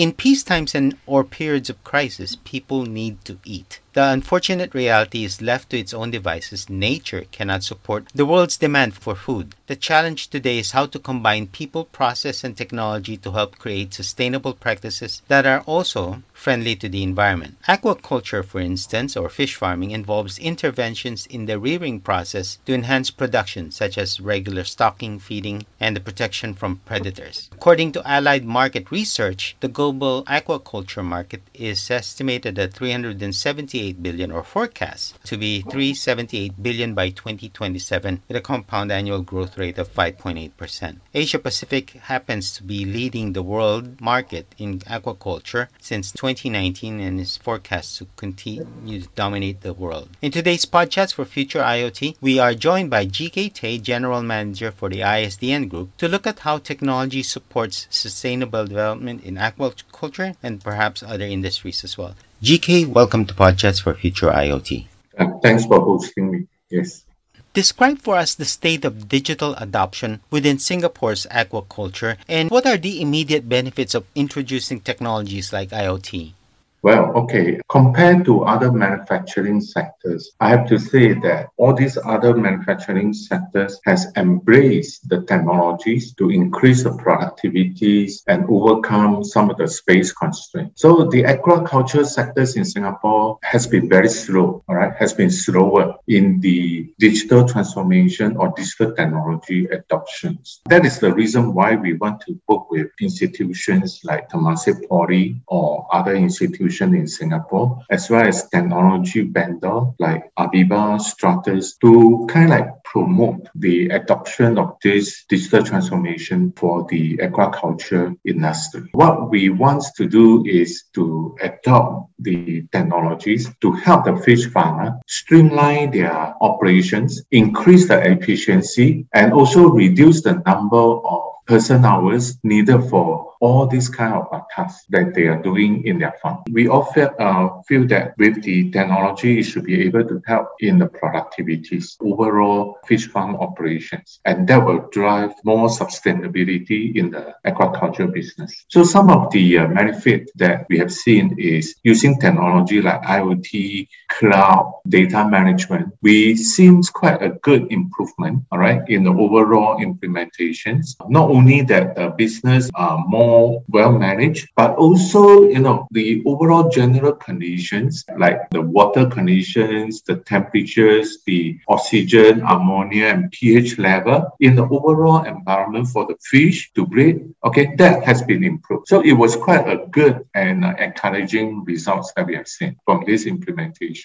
In peacetimes and or periods of crisis, people need to eat. The unfortunate reality is left to its own devices, nature cannot support the world's demand for food. The challenge today is how to combine people, process, and technology to help create sustainable practices that are also friendly to the environment. Aquaculture, for instance, or fish farming, involves interventions in the rearing process to enhance production, such as regular stocking, feeding, and the protection from predators. According to Allied Market Research, the global aquaculture market is estimated at 378 billion or forecast to be 378 billion by 2027 with a compound annual growth rate of 5.8%. Asia Pacific happens to be leading the world market in aquaculture since 2019 and is forecast to continue to dominate the world. In today's podcast for Future IoT, we are joined by GK Tay, General Manager for the ISDN Group, to look at how technology supports sustainable development in aquaculture and perhaps other industries as well. GK, welcome to Podcast for Future IoT. Uh, thanks for hosting me. Yes. Describe for us the state of digital adoption within Singapore's aquaculture and what are the immediate benefits of introducing technologies like IoT? Well, okay, compared to other manufacturing sectors, I have to say that all these other manufacturing sectors has embraced the technologies to increase the productivities and overcome some of the space constraints. So the aquaculture sectors in Singapore has been very slow, all right, has been slower in the digital transformation or digital technology adoptions. That is the reason why we want to work with institutions like Temasek Poly or other institutions institution in Singapore, as well as technology vendor like AVEVA, Stratus, to kind of like promote the adoption of this digital transformation for the aquaculture industry. What we want to do is to adopt the technologies to help the fish farmer streamline their operations, increase the efficiency, and also reduce the number of person hours needed for all these kind of uh, tasks that they are doing in their farm. We often uh, feel that with the technology, it should be able to help in the productivities, overall fish farm operations, and that will drive more sustainability in the aquaculture business. So some of the uh, benefit that we have seen is using technology like IoT, cloud, data management. We seems quite a good improvement, all right, in the overall implementations. Not only that the business are more well managed, but also, you know, the overall general conditions like the water conditions, the temperatures, the oxygen, ammonia, and pH level in the overall environment for the fish to breed, okay, that has been improved. So it was quite a good and uh, encouraging results that we have seen from these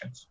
implementations.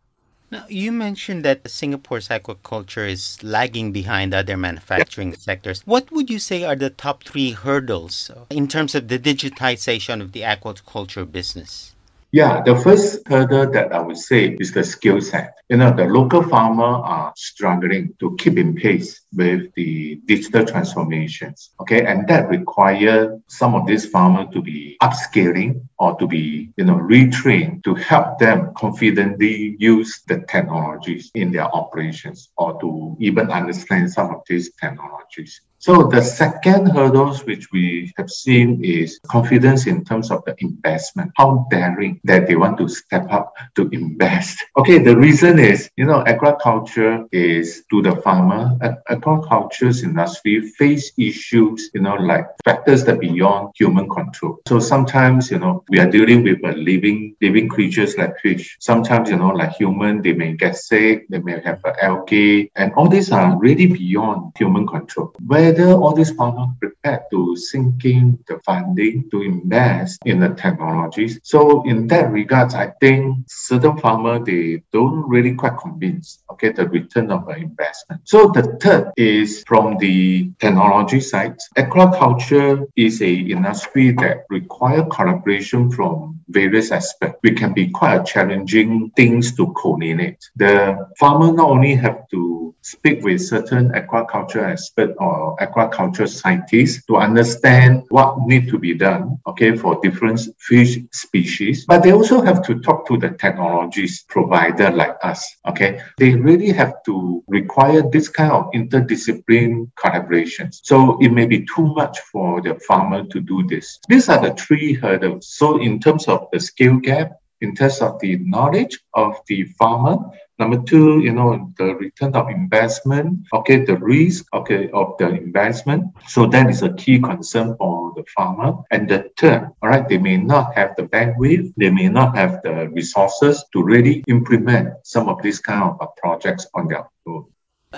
Now, you mentioned that Singapore's aquaculture is lagging behind other manufacturing sectors. What would you say are the top three hurdles in terms of the digitization of the aquaculture business? Yeah, the first hurdle that I would say is the skill set. You know, the local farmer are struggling to keep in pace with the digital transformations. Okay, and that require some of these farmers to be upscaling or to be, you know, retrained to help them confidently use the technologies in their operations or to even understand some of these technologies. So the second hurdles which we have seen is confidence in terms of the investment, how daring that they want to step up to invest. Okay, the reason is, you know, agriculture is to the farmer, agriculture's industry face issues, you know, like factors that beyond human control. So sometimes, you know, we are dealing with a living, living creatures like fish. Sometimes, you know, like human, they may get sick, they may have algae, and all these are really beyond human control. Where whether all these farmers prepared to sink in the funding to invest in the technologies. So in that regards, I think certain farmers they don't really quite convinced okay the return of the investment. So the third is from the technology side. Aquaculture is a industry that require collaboration from various aspects. We can be quite challenging things to coordinate. The farmer not only have to speak with certain aquaculture experts or aquaculture scientists to understand what need to be done, okay, for different fish species. But they also have to talk to the technologies provider like us, okay. They really have to require this kind of interdiscipline collaborations. So it may be too much for the farmer to do this. These are the three hurdles. So in terms of the skill gap, in terms of the knowledge of the farmer. Number two, you know, the return of investment, okay, the risk, okay, of the investment. So that is a key concern for the farmer. And the third, all right, they may not have the bandwidth, they may not have the resources to really implement some of these kind of uh, projects on their own.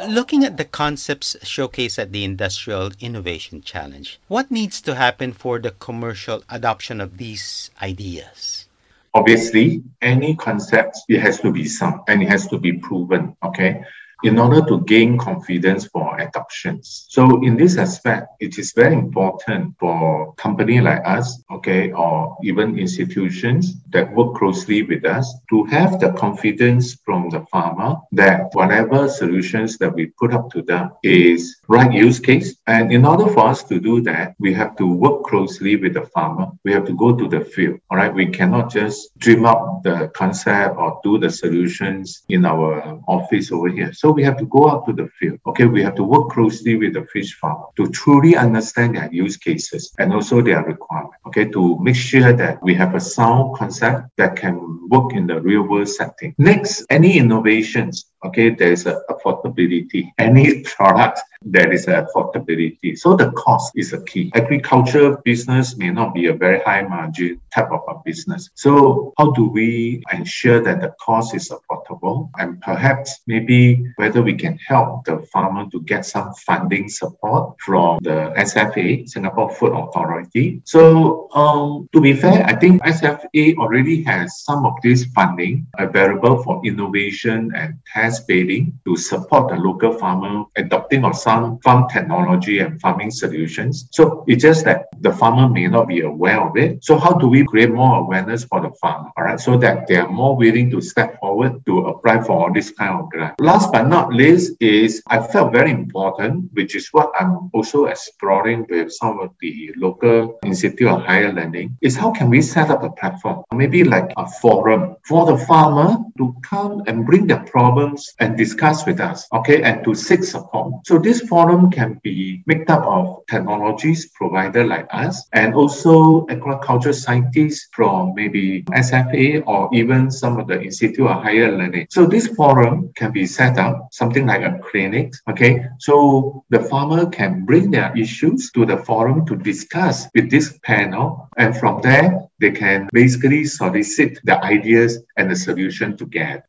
Looking at the concepts showcased at the Industrial Innovation Challenge, what needs to happen for the commercial adoption of these ideas? Obviously, any concept, it has to be sound and it has to be proven, okay? In order to gain confidence for adoptions. So in this aspect, it is very important for company like us, okay, or even institutions that work closely with us to have the confidence from the farmer that whatever solutions that we put up to them is right use case. And in order for us to do that, we have to work closely with the farmer. We have to go to the field. All right. We cannot just dream up the concept or do the solutions in our office over here. So we have to go out to the field. Okay, we have to work closely with the fish farmer to truly understand their use cases and also their requirement. Okay, to make sure that we have a sound concept that can work in the real world setting. Next, any innovations okay, there's a affordability. Any product there is affordability. So the cost is a key. Agriculture business may not be a very high margin type of a business. So how do we ensure that the cost is affordable? And perhaps maybe whether we can help the farmer to get some funding support from the SFA, Singapore Food Authority. So um, to be fair, I think SFA already has some of this funding available for innovation and test bedding to support the local farmer adopting of some farm technology and farming solutions. So it's just that the farmer may not be aware of it. So how do we create more awareness for the farmer? All right, so that they are more willing to step forward to apply for this kind of grant. Last but not least is I felt very important, which is what I'm also exploring with some of the local institute of higher learning, is how can we set up a platform, maybe like a forum for the farmer to come and bring their problems and discuss with us, okay, and to seek support. So this forum can be made up of technologies provider like us and also agriculture scientists from maybe SFA or even some of the Institute of Higher Learning. So this forum can be set up, something like a clinic, okay? So the farmer can bring their issues to the forum to discuss with this panel and from there they can basically solicit the ideas and the solution together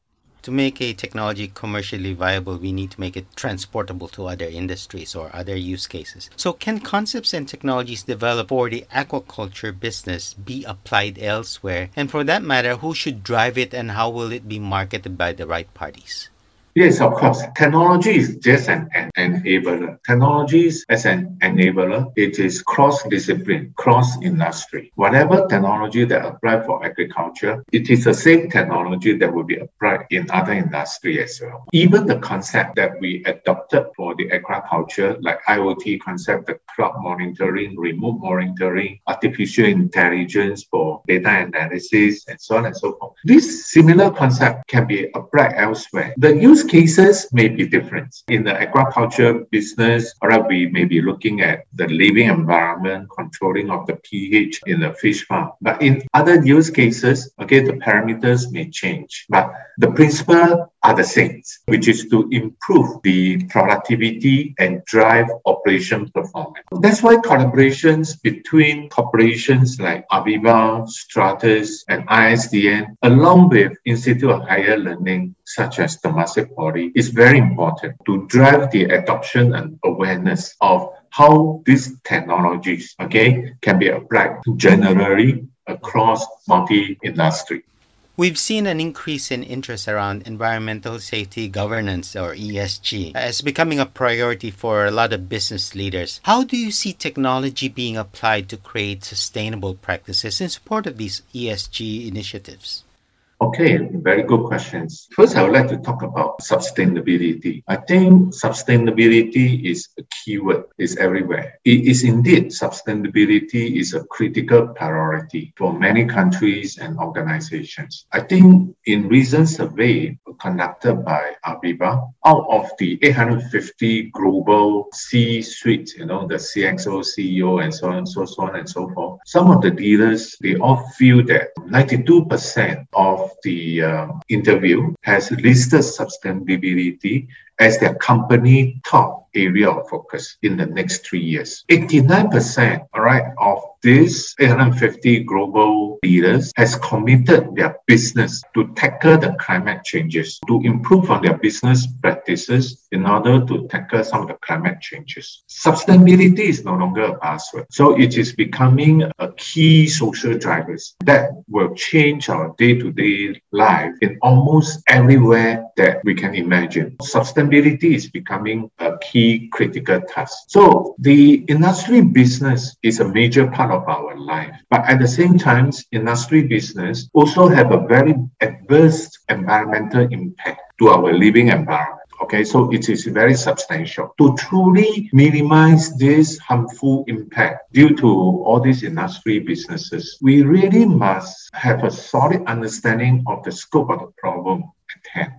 to make a technology commercially viable, we need to make it transportable to other industries or other use cases. So, can concepts and technologies developed for the aquaculture business be applied elsewhere? And for that matter, who should drive it and how will it be marketed by the right parties? Yes, of course. Technology is just an, an enabler. Technology is as an enabler. It is cross-discipline, cross-industry. Whatever technology that apply for agriculture, it is the same technology that will be applied in other industry as well. Even the concept that we adopted for the agriculture, like IoT concept, the cloud monitoring, remote monitoring, artificial intelligence for data analysis, and so on and so forth. This similar concept can be applied elsewhere. The use cases may be different. In the aquaculture business, all right, we may be looking at the living environment, controlling of the pH in the fish farm. But in other use cases, okay, the parameters may change. But the principle the same, which is to improve the productivity and drive operation performance. That's why collaborations between corporations like AVEVA, Stratus, and ISDN, along with Institute of Higher Learning, such as Temasek Poly, is very important to drive the adoption and awareness of how these technologies, okay, can be applied generally across multi-industry. We've seen an increase in interest around environmental safety governance or ESG as becoming a priority for a lot of business leaders. How do you see technology being applied to create sustainable practices in support of these ESG initiatives? Okay, very good questions. First, I would like to talk about sustainability. I think sustainability is a keyword, it's everywhere. It is indeed sustainability is a critical priority for many countries and organizations. I think in recent survey conducted by AVEVA, out of the 850 global C-suite, you know, the CXO, CEO, and so on, so, so on and so forth, some of the leaders, they all feel that 92% of the uh, interview has listed sustainability as their company top area of focus in the next three years. 89%, all right, of these 850 global leaders has committed their business to tackle the climate changes, to improve on their business practices in order to tackle some of the climate changes. Sustainability is no longer a buzzword. So it is becoming a key social drivers that will change our day-to-day life in almost everywhere that we can imagine. Sustainability is becoming a key critical task. So the industry business is a major part of our life. But at the same time, industry business also have a very adverse environmental impact to our living environment. Okay, so it is very substantial. To truly minimize this harmful impact due to all these industry businesses, we really must have a solid understanding of the scope of the problem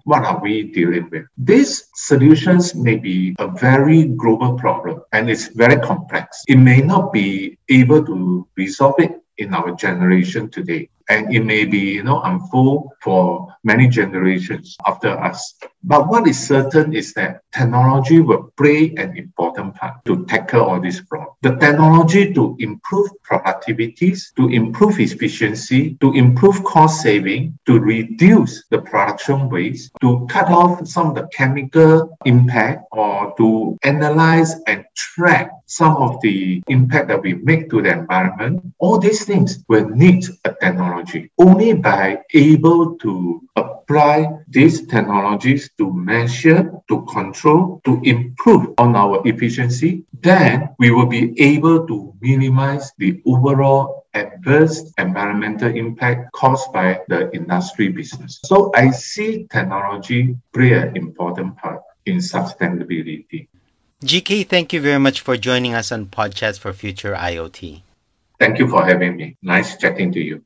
what are we dealing with? These solutions may be a very global problem and it's very complex. It may not be able to resolve it in our generation today. And it may be, you know, unfold for many generations after us. But what is certain is that technology will play an important part to tackle all these problems. The technology to improve productivities, to improve efficiency, to improve cost saving, to reduce the production waste, to cut off some of the chemical impact, or to analyze and track some of the impact that we make to the environment. All these things will need a technology. Only by able to apply these technologies to measure, to control, to improve on our efficiency, then we will be able to minimize the overall adverse environmental impact caused by the industry business. So I see technology play an important part in sustainability. GK, thank you very much for joining us on Podcast for Future IoT. Thank you for having me. Nice chatting to you.